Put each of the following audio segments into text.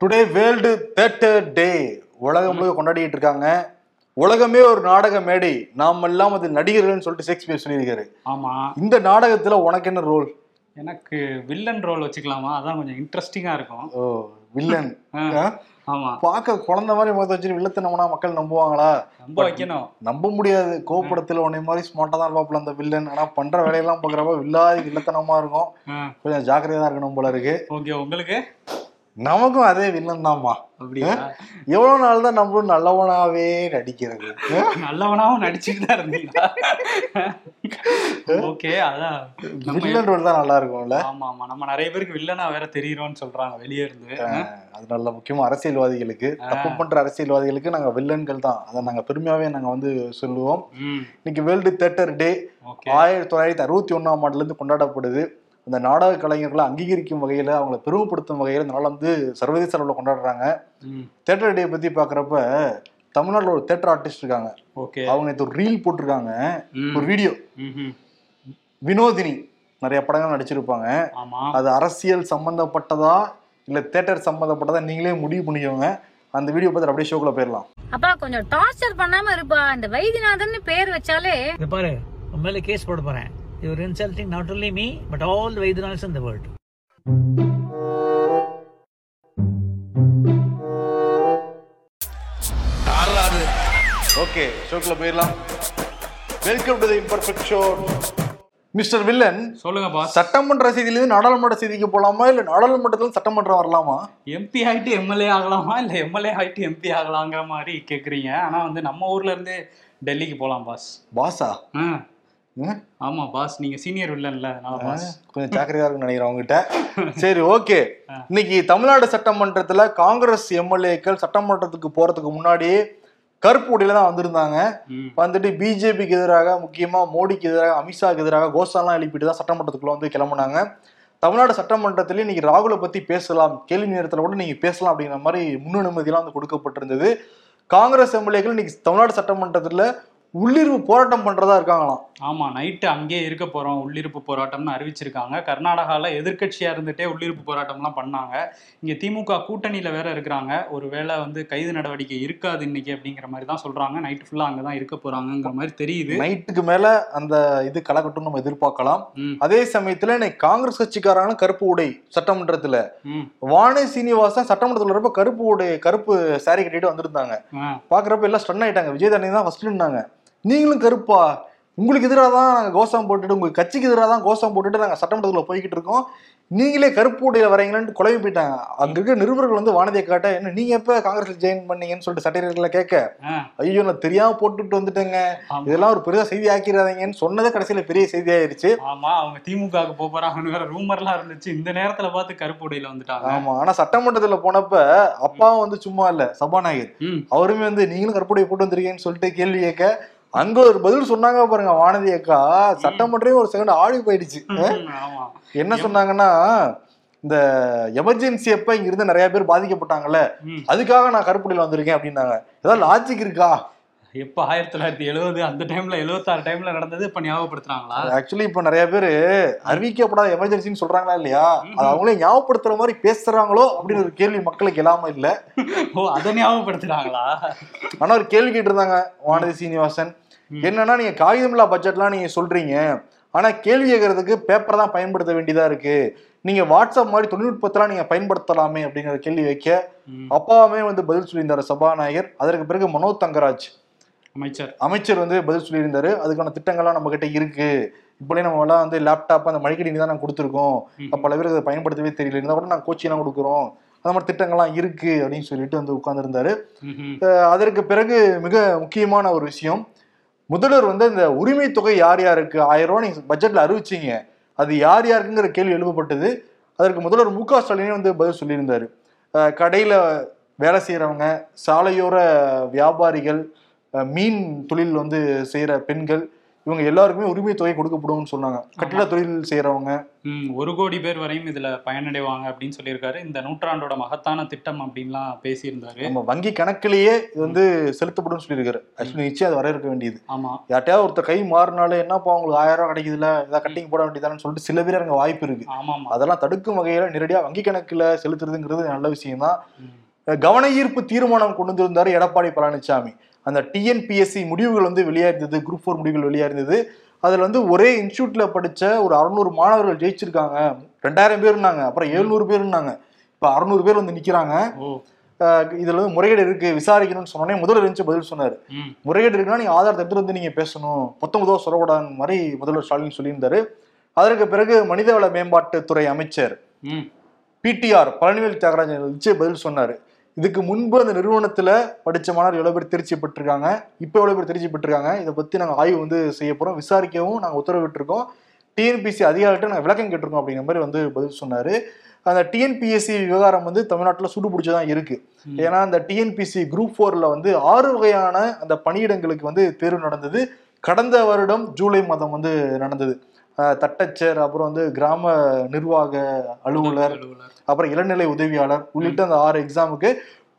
Today world theatre டே உலகம் முழுக்க கொண்டாடிட்டு இருக்காங்க. உலகமே ஒரு நாடக மேடை. நாம் எல்லாம் அது நடிகர்கள்னு சொல்லிட்டு ஷேக்ஸ்பியர் சொல்லியிருக்காரு. ஆமா. இந்த நாடகத்துல உனக்கு என்ன ரோல் எனக்கு வில்லன் ரோல் வச்சுக்கலாமா? அதான் கொஞ்சம் இன்ட்ரெஸ்டிங்கா இருக்கும். ஓ வில்லன் ஆமா. பார்க்க குழந்தை மாதிரி முகத்தை வச்சு வில்லத்தனம்னா மக்கள் நம்புவாங்களா? நம்ப வைக்கணும். நம்ப முடியாது. கோபடத்துல உன்னை மாதிரி ஸ்மார்ட்டா தான் இருப்பாப்புல அந்த வில்லன் ஆனா பண்ற வேலையெல்லாம் பாக்குறப்ப வில்லாதி வில்லத்தனமா இருக்கும். கொஞ்சம் ஜாக்கிரதையா இருக்கணும் போல இருக்கு. ஓகே உங்களுக்கு? நமக்கும் அதே வில்லன் தான்மா. அப்படியா? எவ்வளவு நாள் தான் நம்மளும் நல்லவனாவே நடிக்கிறது. நல்லவனாவும் நடிச்சுட்டு தான் இருந்தீங்களா? ஓகே அதான். வில்லன் ரோல் தான் நல்லா இருக்கும்ல. ஆமா ஆமா நம்ம நிறைய பேருக்கு வில்லனா வேற தெரியுறோம்னு சொல்றாங்க வெளியே இருந்து. அது நல்ல முக்கியமா அரசியல்வாதிகளுக்கு. தப்பு பண்ற அரசியல்வாதிகளுக்கு நாங்க வில்லன்கள் தான். அதை நாங்க பெருமையாவே நாங்க வந்து சொல்லுவோம். இன்னைக்கு வேர்ல்டு தேட்டர் டே ஆயிரத்தி தொள்ளாயிரத்தி அறுபத்தி ஒன்னாம் ஆண்டுல இருந்து கொண்டாடப்படுது. அந்த நாடக கலைஞர்களை அங்கீகரிக்கும் வகையில அவங்களை பெருமைப்படுத்தும் வகையில இந்த நாள் வந்து சர்வதேச அளவில் கொண்டாடுறாங்க. ம். தேட்டர் டே பத்தி பாக்குறப்ப தமிழ்நாட்டுல ஒரு தேட்டர் ஆர்டிஸ்ட் இருக்காங்க. ஓகே. அவங்க நேற்று ஒரு ரீல் போட்டிருக்காங்க. ஒரு வீடியோ. வினோதினி. நிறைய படங்கள் நடிச்சிருப்பாங்க. ஆமா. அது அரசியல் சம்பந்தப்பட்டதா? இல்ல தேட்டர் சம்பந்தப்பட்டதா? நீங்களே முடிவு பண்ணிக்கோங்க. அந்த வீடியோ பார்த்து அப்படியே ஷோக்குள்ள போயிடலாம். அப்பா கொஞ்சம் டார்ச்சர் பண்ணாம இருப்பா. இந்த வைத்தியநாதன் பேர் வச்சாலே பாரு உன் மேல கேஸ் போட போறேன். Your insulting not only me but all the Vaidyanathans in the world okay ஷோக்குள்ள போயிடலாம். Welcome to the imperfect show mister villain சொல்லுங்க பாஸ் சட்டமன்ற செய்தியிலிருந்து நாடாளுமன்ற செய்திக்கு போலாமா? இல்ல நாடாளுமன்றத்துல சட்டமன்றம் வரலாமா? எம்பி ஆயிட்டு எம்எல்ஏ ஆகலாமா? இல்ல எம்எல்ஏ ஆயிட்டு எம்பி ஆகலாங்கிற மாதிரி கேக்குறீங்க. ஆனா வந்து நம்ம ஊர்ல இருந்து டெல்லிக்கு போலாம் பாஸ் பாஸா ஆ? ஆமா பாஸ் நீங்க சீனியர் பாஸ் கொஞ்சம் ஜாக்கிரதையா இருக்குன்னு நினைக்கிறேன் உங்ககிட்ட. சரி ஓகே. இன்னைக்கு தமிழ்நாடு சட்டமன்றத்துல காங்கிரஸ் எம்எல்ஏக்கள் சட்டமன்றத்துக்கு போறதுக்கு முன்னாடி கருப்பு உடையில தான் வந்திருந்தாங்க. வந்துட்டு பிஜேபிக்கு எதிராக முக்கியமா மோடிக்கு எதிராக அமித்ஷாக்கு எதிராக கோஷம்லாம் எழுப்பிட்டு தான் சட்டமன்றத்துக்குள்ள வந்து கிளம்புனாங்க. தமிழ்நாடு சட்டமன்றத்திலே இன்னைக்கு ராகுலை பத்தி பேசலாம். கேள்வி நேரத்துல கூட நீங்க பேசலாம் அப்படிங்கிற மாதிரி முன்னுரிமையெல்லாம் வந்து கொடுக்கப்பட்டிருந்தது. காங்கிரஸ் எம்எல்ஏக்கள் இன்னைக்கு தமிழ்நாடு சட்டமன்றத்துல உள்ளிருப்பு போராட்டம் பண்றதா இருக்காங்களாம். ஆமா நைட்டு அங்கேயே இருக்க போறோம் உள்ளிருப்பு போராட்டம்னு அறிவிச்சிருக்காங்க. கர்நாடகால எதிர்க்கட்சியா இருந்துட்டே உள்ளிருப்பு போராட்டம்லாம் பண்ணாங்க. இங்க திமுக கூட்டணியில வேற இருக்கிறாங்க. ஒருவேளை வந்து கைது நடவடிக்கை இருக்காது இன்னைக்கு அப்படிங்கிற மாதிரி தான் சொல்றாங்க. நைட் ஃபுல்லா அங்கதான் இருக்க போறாங்கங்கிற மாதிரி தெரியுது. நைட்டுக்கு மேல அந்த இது கலக்கட்டும் நம்ம எதிர்பார்க்கலாம். அதே சமயத்துல இன்னைக்கு காங்கிரஸ் கட்சிக்காரங்களும் கருப்பு உடை சட்டமன்றத்துல வானே சீனிவாசன் சட்டமன்றத்துல இருப்ப கருப்பு உடை கருப்பு சாரி கட்டிட்டு வந்திருந்தாங்க. பாக்குறப்ப எல்லாம் ஸ்டன் ஆயிட்டாங்க. விஜயதானி தான் ஃபர்ஸ்ட் இருந்தாங்க நீங்களும் கருப்பா. உங்களுக்கு எதிராக தான் நாங்கள் கோஷம் போட்டுட்டு உங்க கட்சிக்கு எதிராக தான் கோஷம் போட்டுட்டு நாங்கள் சட்டமன்றத்துல போய்கிட்டு இருக்கோம். நீங்களே கருப்பு உடையில வரீங்களான்னு குழம்பி போயிட்டாங்க. அங்க இருக்க நிருபர்கள் வந்து வானதியை காட்ட என்ன நீங்க எப்ப காங்கிரஸ்ல ஜாயின் பண்ணீங்கன்னு சொல்லிட்டு சட்டையர்களை கேட்க ஐயோ நான் தெரியாம போட்டுட்டு வந்துட்டேங்க. இதெல்லாம் ஒரு பெரிய செய்தி ஆக்கிடாதீங்கன்னு சொன்னதே கடைசியில பெரிய செய்தி ஆயிருச்சு. ஆமா அவங்க போக போறாங்கன்னு வேற ரூமர்லாம் இருந்துச்சு. இந்த நேரத்துல பார்த்து கருப்பு உடையில வந்துட்டாங்க. ஆமா ஆனா சட்டமன்றத்துல போனப்ப அப்பாவும் வந்து சும்மா இல்ல சபாநாயகர். அவருமே வந்து நீங்களும் கருப்புடைய போட்டு வந்திருக்கீங்கன்னு சொல்லிட்டு கேள்வி கேட்க அங்க ஒரு பதில் சொன்னாங்க பாருங்க வானதி அக்கா. சட்டமன்றமே ஒரு செகண்ட் ஆடி போயிடுச்சு. என்ன சொன்னாங்கன்னா இந்த எமர்ஜென்சி அப்ப இங்க இருந்து நிறைய பேர் பாதிக்கப்பட்டாங்கல்ல அதுக்காக நான் கருப்புடையில வந்திருக்கேன் அப்படின்னாங்க. ஏதாவது லாஜிக் இருக்கா? எப்ப ஆயிரத்தி தொள்ளாயிரத்தி எழுபது அந்த டைம்ல எழுபத்தாறு டைம்ல நடந்தது இப்ப ஞாபகப்படுத்துறாங்களா? ஆக்சுவலி இப்ப நிறைய பேர் அறிவிக்கப்படாத எமர்ஜென்சின்னு சொல்றாங்களா இல்லையா? அது அவங்களே ஞாபகப்படுத்துற மாதிரி பேசுறாங்களோ அப்படின்னு ஒரு கேள்வி மக்களுக்கு இல்லாம இல்ல. ஓ அதை ஞாபகப்படுத்துறாங்களா? ஆனா ஒரு கேள்வி கேட்டிருந்தாங்க வானதி சீனிவாசன். என்னன்னா நீங்க காகிதமில்லா பட்ஜெட்லாம் நீங்க சொல்றீங்க. ஆனா கேள்வி கேட்கறதுக்கு பேப்பர் தான் பயன்படுத்த வேண்டியதா இருக்கு. நீங்க வாட்ஸ்அப் மாதிரி தொழில்நுட்பத்தெல்லாம் நீங்க பயன்படுத்தலாமே அப்படிங்கிற கேள்வி வைக்க அப்பாவுமே வந்து பதில் சொல்லியிருந்தாரு சபாநாயகர். அதற்கு பிறகு மனோ தங்கராஜ். அமைச்சர். அமைச்சர் வந்து பதில் சொல்லியிருந்தாரு. அதுக்கான திட்டங்கள்லாம் நம்ம கிட்ட இருக்கு. இப்போலே நம்ம எல்லாம் வந்து லேப்டாப் அந்த மடிக்கடி தான் நாங்கள் கொடுத்துருக்கோம். பல பேருக்கு அதை பயன்படுத்தவே தெரியல. இருந்தால் கூட நாங்கள் கோச்சிங்லாம் கொடுக்குறோம். அந்த மாதிரி திட்டங்கள்லாம் இருக்கு அப்படின்னு சொல்லிட்டு வந்து உட்கார்ந்திருந்தாரு. அதற்கு பிறகு மிக முக்கியமான ஒரு விஷயம் முதல்வர் வந்து இந்த உரிமை தொகை யார் யாருக்கு ஆயிரம் ரூபாய் நீங்க பட்ஜெட்ல அறிவிச்சீங்க. அது யார் யாருக்குங்கிற கேள்வி எழுப்பப்பட்டது. அதற்கு முதல்வர் மு க ஸ்டாலினே வந்து பதில் சொல்லியிருந்தாரு. கடையில வேலை செய்யறவங்க சாலையோர வியாபாரிகள் மீன் தொழில் வந்து செய்யற பெண்கள் இவங்க எல்லாருக்குமே உரிமை தொகை கொடுக்கப்படும்னு சொன்னாங்க. கட்டிட தொழில் செய்யறவங்க ஒரு கோடி பேர் வரையும் இதுல பயனடைவாங்க அப்படின்னு சொல்லியிருக்காரு. இந்த நூற்றாண்டோட மகத்தான திட்டம் அப்படின்லாம் பேசியிருந்தாரு. நம்ம வங்கி கணக்கிலேயே இது வந்து செலுத்தப்படும் சொல்லியிருக்காரு. ஆக்சுவலி நிச்சயம் அது வர இருக்க வேண்டியது. ஆமா. யார்ட்டையாவது ஒருத்தர் கை மாறினாலே என்னப்பா உங்களுக்கு ஆயிரம் ரூபாய் கிடைக்குதுல ஏதாவது கட்டிங் போட வேண்டியதானு சொல்லிட்டு சில பேர் அங்க வாய்ப்பு இருக்கு. ஆமாமா. அதெல்லாம் தடுக்கும் வகையில நேரடியா வங்கி கணக்குல செலுத்துறதுங்கிறது நல்ல விஷயம் தான். கவன ஈர்ப்பு தீர்மானம் கொண்டு வந்திருந்தாரு எடப்பாடி பழனிசாமி அந்த டிஎன்பிஎஸ்சி முடிவுகள் வந்து வெளியாயிருந்தது குரூப் ஃபோர் முடிவுகள் வெளியாயிருந்தது. அதுல வந்து ஒரே இன்ஸ்டியூட்ல படிச்ச ஒரு அறுநூறு மாணவர்கள் ஜெயிச்சிருக்காங்க. ரெண்டாயிரம் பேர் இருந்தாங்க அப்புறம் எழுநூறு பேர் இருந்தாங்க. இப்ப அறுநூறு பேர் வந்து அஹ் இதுல வந்து முறைகேடு இருக்கு விசாரிக்கணும்னு சொன்னோடனே முதல்வர் இருந்துச்சு பதில் சொன்னாரு. முறைகேடு இருக்குன்னா நீங்க ஆதாரத்தை எடுத்துட்டு வந்து நீங்க பேசணும். பொத்தமுதவா சொல்லக்கூடாது மாதிரி முதல்வர் ஸ்டாலின் சொல்லியிருந்தாரு. அதற்கு பிறகு மனிதவள மேம்பாட்டுத்துறை அமைச்சர் பிடிஆர் பழனிவேல் தியாகராஜன் பதில் சொன்னாரு. இதுக்கு முன்பு அந்த நிறுவனத்துல படிச்ச மாணவர் எவ்வளவு பேர் தேர்ச்சி பெற்றிருக்காங்க இப்போ எவ்வளவு பேர் தேர்ச்சி பெற்றிருக்காங்க இதை பத்தி நாங்க ஆய்வு வந்து செய்ய போறோம். விசாரிக்கவும் நாங்க உத்தரவிட்டிருக்கோம். டிஎன்பிசி அதிகாரிகிட்ட நாங்க விளக்கம் கேட்டிருக்கோம் அப்படிங்கிற மாதிரி வந்து பதில் சொன்னாரு. அந்த டிஎன்பிஎஸ்சி விவகாரம் வந்து தமிழ்நாட்டுல சூடு பிடிச்சதான் இருக்கு. ம். ஏன்னா அந்த டிஎன்பிசி குரூப் ஃபோர்ல வந்து ஆறு வகையான அந்த பணியிடங்களுக்கு வந்து தேர்வு நடந்தது. கடந்த வருடம் ஜூலை மாதம் வந்து நடந்தது. தட்டச்சர் அப்புறம் வந்து கிராம நிர்வாக அலுவலர் அப்புறம் இளநிலை உதவியாளர் உள்ளிட்ட அந்த ஆறு எக்ஸாமுக்கு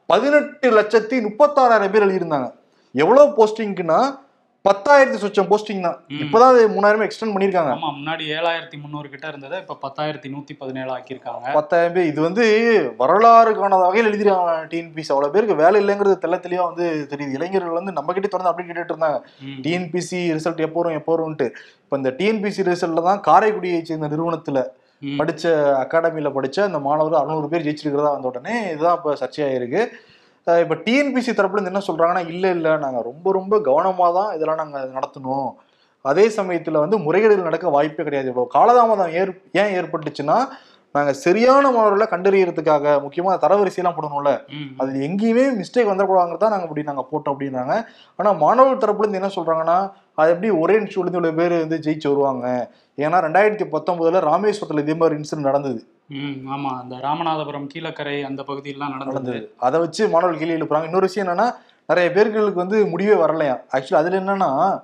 பதினெட்டு லட்சத்தி முப்பத்தாறாயிரம் பேர் எழுதியிருந்தாங்க. எவ்வளவு போஸ்டிங்க்குன்னா பத்தாயிரத்தி சொச்சம் போஸ்டிங் தான். இப்பதான் மூணாயிரமே எக்ஸ்டெண்ட் பண்ணிருக்காங்க. ஆமா முன்னாடி ஏழாயிரத்தி முந்நூறு கிட்ட இருந்ததை இப்ப பத்தாயிரத்தி நூத்தி பதினேழு ஆக்கியிருக்காங்க. பத்தாயிரம் பேர் இது வந்து வரலாறு காணாத வகையில் எழுதிருக்காங்க டிஎன்பிசி அவ்வளவு பேருக்கு வேலை இல்லைங்கிறது தெள்ள தெளிவா வந்து தெரியுது. இளைஞர்கள் வந்து நம்ம கிட்ட தொடர்ந்து அப்படி கேட்டுட்டு இருந்தாங்க. டிஎன்பிசி ரிசல்ட் எப்போ வரும் எப்போ வரும்ன்ட்டு. இப்போ இந்த டிஎன்பிசி ரிசல்ட்ல தான் காரைக்குடியை சேர்ந்த நிறுவனத்துல. படிச்ச அகாடமியில படிச்ச அந்த மாணவர் அறுநூறு பேர் ஜெயிச்சிருக்கிறதா வந்த உடனே இதுதான் இப்போ சர்ச்சையாயிருக்கு. இப்ப டிஎன்பிசி தரப்புல இருந்து என்ன சொல்றாங்கன்னா இல்ல இல்ல நாங்க ரொம்ப ரொம்ப கவனமா தான் இதெல்லாம் நாங்க நடத்தணும். அதே சமயத்துல வந்து முறைகேடுகள் நடக்க வாய்ப்பே கிடையாது. இவ்வளவு காலதாமதம் ஏற் ஏன் ஏற்பட்டுச்சுன்னா நாங்க சரியான மாணவர்களை கண்டறியறதுக்காக முக்கியமா தரவரிசையெல்லாம் போடணும்ல. அது எங்கேயுமே மிஸ்டேக் வந்துடக்கூடாதுங்கிறது தான் நாங்க இப்படி நாங்க போட்டோம் அப்படின்றாங்க ஆனா மாணவர் தரப்புல இருந்து என்ன சொல்றாங்கன்னா அது எப்படி ஒரே இன்ஸ்டியூட்ல இருந்து இவ்வளவு பேர் வந்து ஜெயிச்சு வருவாங்க? ஏன்னா ரெண்டாயிரத்தி பத்தொன்பதுல ராமேஸ்வரத்துல இதே மாதிரி இன்சிடென்ட் நடந்தது. ஆமா. அந்த ராமநாதபுரம் கீழக்கரை அந்த பகுதியெல்லாம் நடந்தது. நடந்தது. அதை வச்சு மாணவர்கள் கேள்வி எழுப்புறாங்க இன்னொரு விஷயம் என்னன்னா நிறைய பேர்களுக்கு வந்து முடிவே வரலையா? ஆக்சுவலி அதுல என்னன்னா.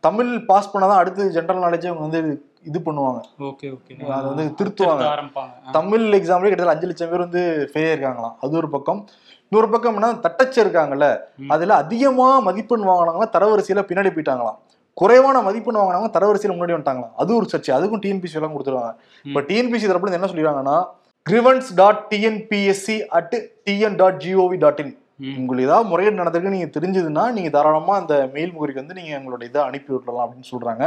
தமிழ் பாஸ் பண்ணாதான் அடுத்து ஜென்ரல் நாலேஜ் அவங்க வந்து இது பண்ணுவாங்க. Okay okay. அதை வந்து திருத்துவாங்க. தமிழ் எக்ஸாம்லயே கிட்டத்தட்ட அஞ்சு லட்சம் பேர் வந்து ஃபெயில் இருக்காங்களாம் அது ஒரு பக்கம். இன்னொரு பக்கம் என்ன தட்டச்சு இருக்காங்கல்ல. அதுல அதிகமா மதிப்பெண் வாங்கினாங்கன்னா தரவரிசையில பின்னாடி போயிட்டாங்களாம். குறைவான மதிப்பெண் வாங்கினவங்க தரவரிசையில முன்னாடி வந்துட்டாங்களாம். அது ஒரு சர்ச்சை. அதுக்கும் டிஎன்பிசி எல்லாம் கொடுத்துருவாங்க. இப்போ டிஎன்பிசி தரப்புல என்ன சொல்லிடுறாங்கன்னா grievance dot TNPSC at TN dot gov dot in. உங்களுக்கு ஏதாவது முறைகேடு நடந்திருக்கு நீங்க தெரிஞ்சதுன்னா நீங்க தாராளமா அந்த மெயில் முகரிக்கு வந்து நீங்க உங்களோட இதை அனுப்பி விடலாம் அப்படின்னு சொல்றாங்க.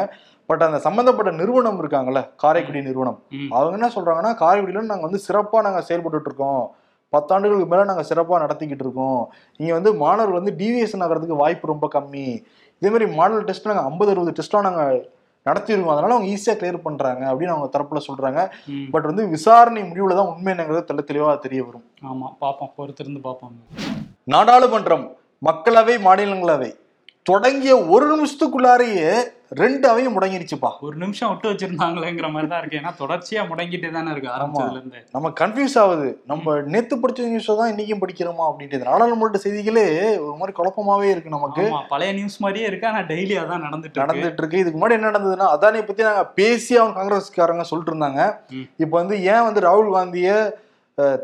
பட் அந்த சம்பந்தப்பட்ட நிறுவனம் இருக்காங்கல்ல காரைக்குடி நிறுவனம். அவங்க என்ன சொல்றாங்கன்னா காரைக்குடியில நாங்க வந்து சிறப்பா நாங்க செயல்பட்டுட்டு இருக்கோம். பத்தாண்டுகளுக்கு மேல நாங்க சிறப்பா நடத்திக்கிட்டு இருக்கோம். இங்க வந்து மாணவர்கள் வந்து டிவியேஷன் ஆகிறதுக்கு வாய்ப்பு ரொம்ப கம்மி. இதே மாதிரி மாடல் டெஸ்ட் நாங்க ஐம்பது அறுபது டெஸ்ட்லாம் நாங்க நடத்திருக்கோம். அதனால அவங்க ஈஸியா கிளியர் பண்றாங்க அப்படின்னு அவங்க தரப்புல சொல்றாங்க. ம். பட் வந்து விசாரணை முடிவுல தான் உண்மை என்னங்கிறது தெள்ள தெளிவா தெரிய வரும். ஆமா பாப்போம். பொறுத்திருந்து பாப்போம். நாடாளுமன்றம் மக்களவை மாநிலங்களவை. தொடங்கிய ஒரு நிமிஷத்துக்குள்ளாரையே ரெண்டு அவையும் முடங்கிருச்சுப்பா ஒரு நிமிஷம் விட்டு வச்சிருந்தாங்களேங்கிற மாதிரி தான் இருக்கு. ஏன்னா தொடர்ச்சியா முடங்கிட்டே தானே இருக்கு ஆரம்பிச்சதுல இருந்து நம்ம கன்ஃபியூஸ் ஆகுது. நம்ம நேத்து படிச்ச நியூஸ் தான் இன்னைக்கும் படிக்கிறோமா அப்படின்ட்டு நாடாளுமன்ற செய்திகளே ஒரு மாதிரி குழப்பமாவே இருக்கு நமக்கு. பழைய நியூஸ் மாதிரியே இருக்கு. ஆனா டெய்லி அதான் நடந்துட்டு இருக்கு. நடந்துட்டு இருக்கு இதுக்கு முன்னாடி என்ன நடந்ததுன்னா அதானி பத்தி நாங்க பேசி அவங்க காங்கிரஸ்காரங்க சொல்லிட்டு இருந்தாங்க. இப்போ வந்து ஏன் வந்து ராகுல் காந்திய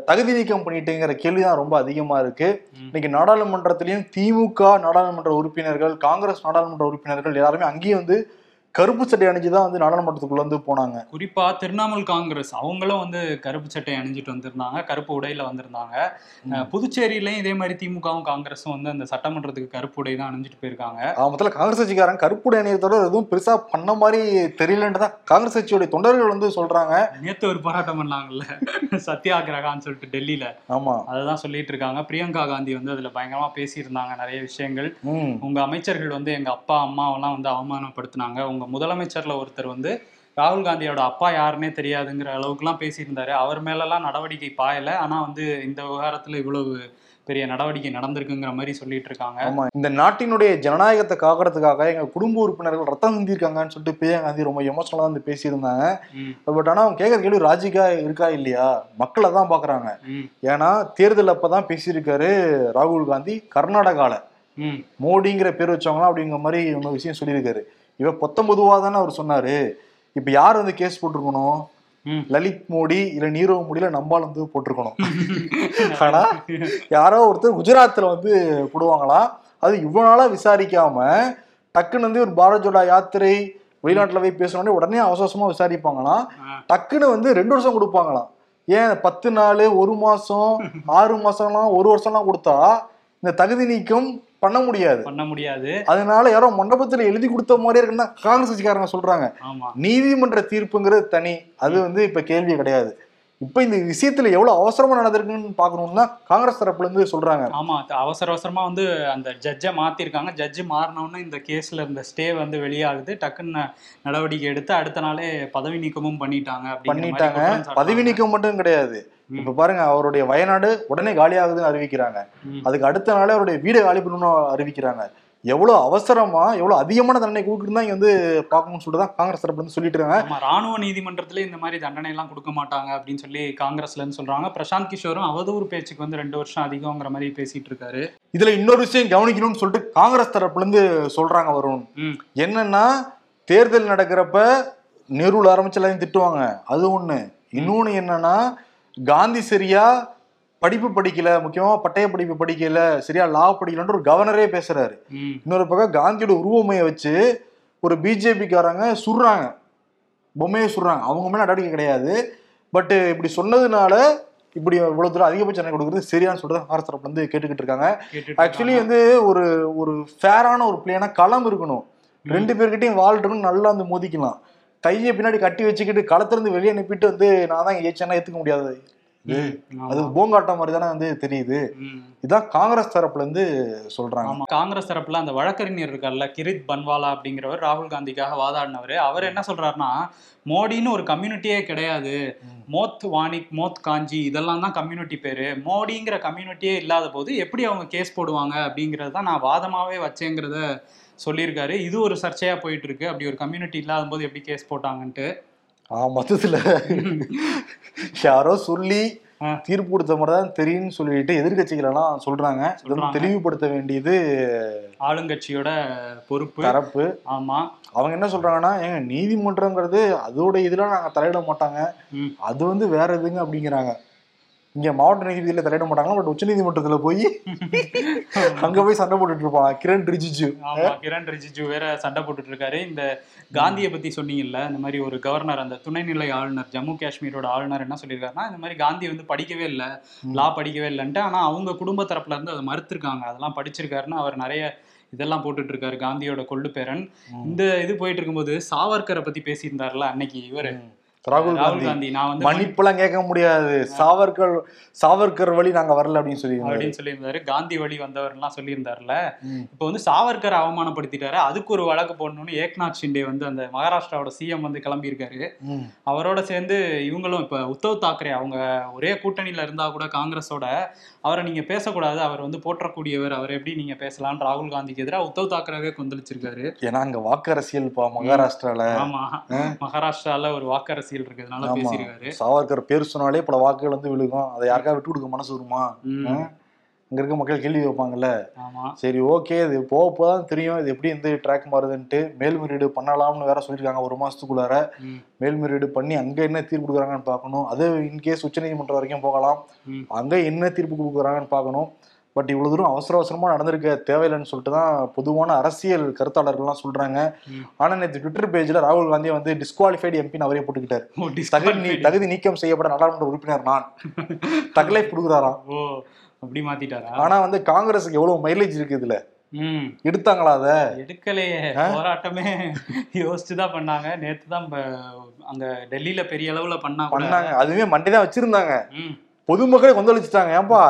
தகுதி நீக்கம் பண்ணிட்டுங்கிற கேள்விதான் ரொம்ப அதிகமா இருக்கு ம். இன்னைக்கு நாடாளுமன்றத்திலையும் திமுக நாடாளுமன்ற உறுப்பினர்கள் காங்கிரஸ் நாடாளுமன்ற உறுப்பினர்கள் எல்லாருமே அங்கேயும் வந்து கருப்பு சட்டை அணிஞ்சுதான் வந்து நாடாளுமன்றத்துக்குள்ள வந்து போனாங்க. குறிப்பா திரிணாமுல் காங்கிரஸ் அவங்களும் வந்து கருப்பு சட்டை அணிஞ்சிட்டு வந்திருந்தாங்க கருப்பு உடையில வந்திருந்தாங்க. புதுச்சேரியிலயும் இதே மாதிரி திமுகவும் காங்கிரஸும் வந்து அந்த சட்டமன்றத்துக்கு கருப்பு உடை தான் அணிஞ்சிட்டு போயிருக்காங்க. முதல்ல காங்கிரஸ் கட்சிக்காரங்க கருப்புடை அணியத்தோட எதுவும் பெருசா பண்ண மாதிரி தெரியலன்னு தான் காங்கிரஸ் கட்சியோட தொண்டர்கள் வந்து சொல்றாங்க. நேத்து ஒரு போராட்டம் பண்ணாங்கல்ல சத்தியாகிரகான்னு சொல்லிட்டு டெல்லியில. ஆமா. அததான் சொல்லிட்டு இருக்காங்க. பிரியங்கா காந்தி வந்து அதுல பயங்கரமா பேசியிருந்தாங்க நிறைய விஷயங்கள். உங்க அமைச்சர்கள் வந்து எங்க அப்பா அம்மாவெல்லாம் வந்து அவமானப்படுத்தினாங்க. உங்க முதலமைச்சர்ல ஒருத்தர் வந்து ராகுல் காந்தியோட அப்பா யாருன்னே தெரியாதுங்கிற அளவுக்குலாம் பேசியிருந்தாரு. அவர் மேலெல்லாம் நடவடிக்கை பாயல. ஆனா வந்து இந்த விவகாரத்துல இவ்வளவு பெரிய நடவடிக்கை நடந்திருக்குங்கிற மாதிரி சொல்லிட்டு இருக்காங்க ஆமா. இந்த நாட்டினுடைய ஜனநாயகத்தை காக்கிறதுக்காக எங்க குடும்ப உறுப்பினர்கள் ரத்தம் சிந்திருக்காங்கன்னு சொல்லிட்டு பிரியா காந்தி ரொம்ப எமோஷனலா வந்து பேசியிருந்தாங்க. பட் ஆனா அவங்க கேட்கற கேள்வி ராஜிகா இருக்கா இல்லையா? மக்களை தான் பாக்குறாங்க. ஏன்னா தேர்தல் அப்பதான் பேசியிருக்காரு ராகுல் காந்தி கர்நாடகால. மோடிங்கிற பேர் வச்சவங்களாம் அப்படிங்கிற மாதிரி இன்னொரு விஷயம் சொல்லியிருக்காரு. இவ பத்தொன்பதுவா தானே அவர் சொன்னாரு. இப்ப யார் வந்து கேஸ் போட்டிருக்கணும். லலித் மோடி இல்ல நீரவ் மோடியில நம்பால் வந்து போட்டிருக்கணும். ஆனா யாரோ ஒருத்தர் குஜராத்ல வந்து போடுவாங்களாம் அது இவ்வளவு நாளா விசாரிக்காம டக்குன்னு வந்து ஒரு பாரத் ஜோடா யாத்திரை வெளிநாட்டுல போய் பேசணும்னே உடனே அவசர அவசரமா விசாரிப்பாங்களாம். டக்குன்னு வந்து ரெண்டு வருஷம் கொடுப்பாங்களாம். ஏன் பத்து நாள் ஒரு மாசம் ஆறு மாசம்லாம் ஒரு வருஷம்லாம் கொடுத்தா இந்த தகுதி நீக்கம் பண்ண முடியாது. பண்ண முடியாது. அதனால யாரோ மண்டபத்துல எழுதி கொடுத்த மாதிரியே இருக்குன்னு காங்கிரஸ் கட்சிக்காரங்க சொல்றாங்க. நீதிமன்ற தீர்ப்புங்கிறது தனி. அது வந்து இப்ப கேள்வி கிடையாது. இப்ப இந்த விஷயத்துல எவ்வளவு அவசரமா நடந்திருக்குன்னு பாக்கணும்னா காங்கிரஸ் தரப்புல இருந்து சொல்றாங்க. ஆமா அவசர அவசரமா வந்து அந்த ஜட்ஜை மாத்திருக்காங்க. ஜட்ஜு மாறினோடனே இந்த கேஸ்ல இருந்த ஸ்டே வந்து வெளியாகுது. டக்குன்னு நடவடிக்கை எடுத்து அடுத்த நாளே பதவி நீக்கமும் பண்ணிட்டாங்க பண்ணிட்டாங்க. பதவி நீக்கம் மட்டும் கிடையாது. இப்ப பாருங்க அவருடைய வயநாடு உடனே காலியாகுதுன்னு அறிவிக்கிறாங்க. அதுக்கு அடுத்த நாளே அவருடைய வீடு காலி பண்ணணும்னு அறிவிக்கிறாங்க. எவ்வளவு அவசரமா எவ்வளவு அதிகமான தண்டனை கொடுக்குன்னு இங்க வந்து பார்க்கணும்னு சொல்லிட்டு தான் காங்கிரஸ் இருந்து சொல்லிட்டு இருக்காங்க. ராணுவ நீதிமன்றத்துல இந்த மாதிரி தண்டனை எல்லாம் கொடுக்க மாட்டாங்க அப்படின்னு சொல்லி காங்கிரஸ்ல இருந்து சொல்றாங்க. பிரசாந்த் கிஷோரும் அவதூறு பேச்சுக்கு வந்து ரெண்டு வருஷம் அதிகம்ங்கிற மாதிரி பேசிட்டு இருக்காரு. இதுல இன்னொரு விஷயம் கவனிக்கணும்னு சொல்லிட்டு காங்கிரஸ் தரப்புல இருந்து சொல்றாங்க வருண். ம். என்னன்னா தேர்தல் நடக்கிறப்ப நெருவில் ஆரம்பிச்சு எல்லாத்தையும் திட்டுவாங்க. அது ஒண்ணு. இன்னொன்னு என்னன்னா காந்தி சரியா படிப்பு படிக்கல முக்கியமா பட்டய படிப்பு படிக்கல சரியா? லா படிக்கலன்ற ஒரு கவர்னரே பேசுறாரு. இன்னொரு பக்கம் காந்தியோட உருவமையை வச்சு ஒரு பிஜேபிக்காரங்க சுடுறாங்க. பொம்மையை சுடுறாங்க. அவங்க மேல நடவடிக்கை கிடையாது. பட் இப்படி சொன்னதுனால இப்படி இவ்வளவு தூரம் அதிகபட்ச தண்டனை கொடுக்குறது சரியான்னு சொல்லிட்டு காங்கிரஸ் தரப்புல இருந்து கேட்டுக்கிட்டு இருக்காங்க. ஆக்சுவலி. வந்து ஒரு ஒரு ஃபேரான ஒரு பிளேனா களம் இருக்கணும். ரெண்டு பேர்கிட்டயும் வால் இருக்கணும் நல்லா வந்து மோதிக்கலாம். கையை பின்னாடி கட்டி வச்சுக்கிட்டு களத்துல வெளியே அனுப்பிட்டு வந்து நான் தான் ஏச்சேன்னா ஏத்துக்க முடியாது. அது. போங்காட்டம் மாதிரி தானே வந்து தெரியுது. இதான் காங்கிரஸ் தரப்புல இருந்து சொல்றாங்க. காங்கிரஸ் தரப்புல அந்த வழக்கறிஞர் இருக்கார்ல கிரித் பன்வாலா அப்படிங்கிறவர் ராகுல் காந்திக்காக வாதாடினவர். அவர் என்ன சொல்றாருன்னா மோடின்னு ஒரு கம்யூனிட்டியே கிடையாது. மோத் வாணிக் மோத் காஞ்சி இதெல்லாம் தான் கம்யூனிட்டி பேரு. மோடிங்கிற கம்யூனிட்டியே இல்லாத போது எப்படி அவங்க கேஸ் போடுவாங்க அப்படிங்கறத தான் நான் வாதமாவே வச்சேங்கிறத சொல்லியிருக்காரு. இது ஒரு சர்ச்சையா போயிட்டு இருக்கு. அப்படி ஒரு கம்யூனிட்டி இல்லாத போது எப்படி கேஸ் போட்டாங்கன்ட்டு. மொத்தத்துல யாரோ சொல்லி. தீர்ப்பு கொடுத்த மாதிரி தான் தெரியும்னு சொல்லிட்டு எதிர்கட்சிகள் எல்லாம் சொல்றாங்க இது வந்து சொல்றாங்க. தெளிவுபடுத்த வேண்டியது ஆளுங்கட்சியோட பொறுப்பு தரப்பு ஆமா அவங்க என்ன சொல்றாங்கன்னா ஏங்க நீதிமன்றங்கிறது அதோட இதுல நாங்க தலையிட மாட்டாங்க. அது வந்து வேற எதுங்க அப்படிங்கிறாங்க இங்க மாவட்ட நீதிபதியில தலையிட மாட்டாங்க பட் உச்ச நீதிமன்றத்துல போய் அங்க போய் சண்டை போட்டுட்டு இருப்பாங்க கிரண் ரிஜிஜு. ஆமா கிரண் ரிஜிஜு வேற சண்டை போட்டுட்டு இருக்காரு. இந்த காந்தியை பத்தி சொன்னீங்கல்ல இந்த மாதிரி ஒரு கவர்னர் அந்த துணைநிலை ஆளுநர் ஜம்மு காஷ்மீரோட ஆளுநர் என்ன சொல்லியிருக்காருன்னா இந்த மாதிரி காந்தி வந்து படிக்கவே இல்லை லா படிக்கவே இல்லைன்ட்டு ஆனா அவங்க குடும்ப தரப்புல இருந்து அதை மறுத்திருக்காங்க. அதெல்லாம் படிச்சிருக்காருன்னு அவர் நிறைய இதெல்லாம் போட்டுட்டு இருக்காரு காந்தியோட கொள்ளு பேரன் இந்த இது போயிட்டு இருக்கும்போது சாவர்கரை பத்தி பேசியிருந்தாருல அன்னைக்கு இவரு. ராகுல் காந்தி நான் வந்து மன்னிப்பெல்லாம் கேட்க முடியாது. சாவர்கர் சாவர்கர் வழி நாங்க வரல அப்படின்னு சொல்லி அப்படின்னு சொல்லியிருந்தாரு. காந்தி வழி வந்தவர்லாம் சொல்லியிருந்தாருல. ம். இப்போ வந்து சாவர்கர் அவமானப்படுத்திட்டாரு. அதுக்கு ஒரு வழக்கு போடணும்னு ஏக்நாத் ஷிண்டே வந்து அந்த மகாராஷ்டிராவோட சிஎம் வந்து கிளம்பியிருக்காரு. அவரோட சேர்ந்து இவங்களும் இப்ப உத்தவ் தாக்கரே அவங்க ஒரே கூட்டணியில இருந்தா கூட காங்கிரஸோட அவரை நீங்க பேசக்கூடாது. அவர் வந்து போற்றக்கூடியவர். அவர் எப்படி நீங்க பேசலாம்னு ராகுல் காந்திக்கு எதிராக உத்தவ் தாக்கரேவே கொந்தளிச்சிருக்காரு. ஏன்னா அங்க வாக்கு அரசியல் மகாராஷ்டிரால. ஆமா. மகாராஷ்டிரால ஒரு வாக்கு அரசியல் இருக்கிறதுனால ஆமா. பேசியிருக்காரு சாவர்கர் பேர் சொன்னாலே பல வாக்குகள் வந்து விழுகும். அதை யாருக்கா விட்டு கொடுக்க மனசு வருமா? இங்க இருக்க மக்கள் கேள்வி வைப்பாங்கல்ல சரி ஓகே. இது போக போதான் தெரியும். இது எப்படி இந்த ட்ராக் மாறுதுன்ட்டு. மேல்முறையீடு பண்ணலாம்னு வேற சொல்லியிருக்காங்க ஒரு மாசத்துக்குள்ளார. மேல்முறையீடு பண்ணி அங்க என்ன தீர்ப்பு கொடுக்குறாங்கன்னு பார்க்கணும். அது இன்கேஸ் உச்சநீதிமன்றம் வரைக்கும் போகலாம். அங்க என்ன தீர்ப்பு கொடுக்குறாங்கன்னு பார்க்கணும். பட் இவ்வளவு தூரம் அவசர அவசரமா நடந்திருக்க தேவையில்லைன்னு சொல்லிட்டு தான் பொதுவான அரசியல் கருத்தாளர்கள்லாம் சொல்றாங்க. ஆனா நேற்று ட்விட்டர் பேஜ்ல ராகுல் காந்தி வந்து டிஸ்குவாலிஃபைடு எம்பின்னு அவரே போட்டுக்கிட்டாரு. தகுதி. தகுதி நீக்கம் செய்யப்பட்ட நாடாளுமன்ற உறுப்பினர் நான். தகலை கொடுக்குறாராம். அப்படி மாத்திட்டாரா? ஆனா வந்து காங்கிரஸுக்கு எவ்வளவு மைலேஜ் இருக்கு இதுல? ம். எடுத்தாங்களா அத? எடுக்கலையே. போராட்டமே யோசிச்சுதான் பண்ணாங்க. நேத்து தான் அங்க டெல்லியில பெரிய அளவுல பண்ணாங்க பண்ணாங்க. அதுவே மண்டே தான் வச்சிருந்தாங்க. பொதுமக்களே கொந்தளிச்சுட்டாங்க ஏன்பா?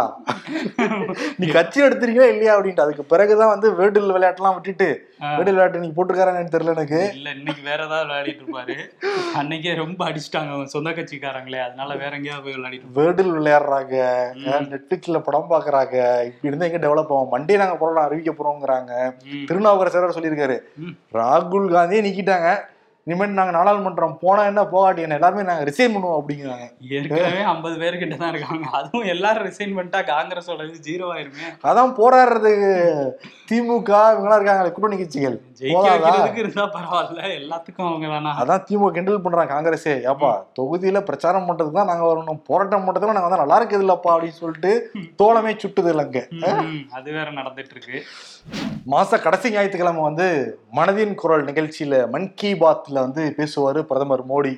நீ கட்சி எடுத்திருக்கீங்களா இல்லையா அப்படின்ட்டு. அதுக்கு பிறகுதான் வந்து வேர்டில் விளையாட்டுலாம் விட்டுட்டு ஆ. வேர்டில் விளையாட்டு நீங்க போட்டுக்காரன்னு தெரியல எனக்கு. இல்ல இன்னைக்கு வேற ஏதாவது விளையாடிட்டு இருப்பாரு. அன்னைக்கே ரொம்ப அடிச்சிட்டாங்க அவங்க சொந்த கட்சிக்காரங்களே. அதனால வேற எங்கேயாவது போய் விளையாடிட்டு. வேர்டில் விளையாடுறாங்க நெட்ஃபிளிக்ஸ்ல படம் பாக்குறாங்க இப்படி இருந்தா எங்க டெவலப் ஆகும்? மண்டே நாங்க போறோம் அறிவிக்க போறோங்கிறாங்க. திருநாவுக்கரசர் சொல்லியிருக்காரு. ராகுல் காந்தியே நிக்கிட்டாங்க. இனிமேல் நாங்க நாடாளுமன்றம் போனா என்ன போகாட்டி என்ன எல்லாருமே நாங்க ரிசைன் பண்ணுவோம் அப்படிங்கிறாங்க. ஏற்கனவே ஐம்பது பேர்கிட்ட தான் இருக்காங்க. அதுவும் எல்லாரும் ரிசைன் பண்ணிட்டா காங்கிரஸோட இது ஜீரோ ஆயிருமே. அதான் போராடுறதுக்கு திமுக இவங்கெல்லாம் இருக்காங்க கூட்டணி கட்சிகள். ஜெயிக்க போதாதா? வைக்கிறதுக்கு இருந்தா பரவாயில்ல. எல்லாத்துக்கும் அவங்க வேணா அதான் திமுக கிண்டல் பண்றாங்க காங்கிரஸே. ஏப்பா தொகுதியில பிரச்சாரம் பண்றதுக்கு தான் நாங்க வரணும். போராட்டம் பண்றதுக்கு நாங்க வந்து நல்லா இருக்குது இல்லப்பா அப்படின்னு சொல்லிட்டு தோளமே சுட்டுது இல்லைங்க அது வேற நடந்துட்டு இருக்கு. மாச கடைசி ஞாயிற்றுக்கிழமை வந்து மனதின் குரல் நிகழ்ச்சியில மன் கி பாத்ல வந்து பேசுவாரு பிரதமர் மோடி?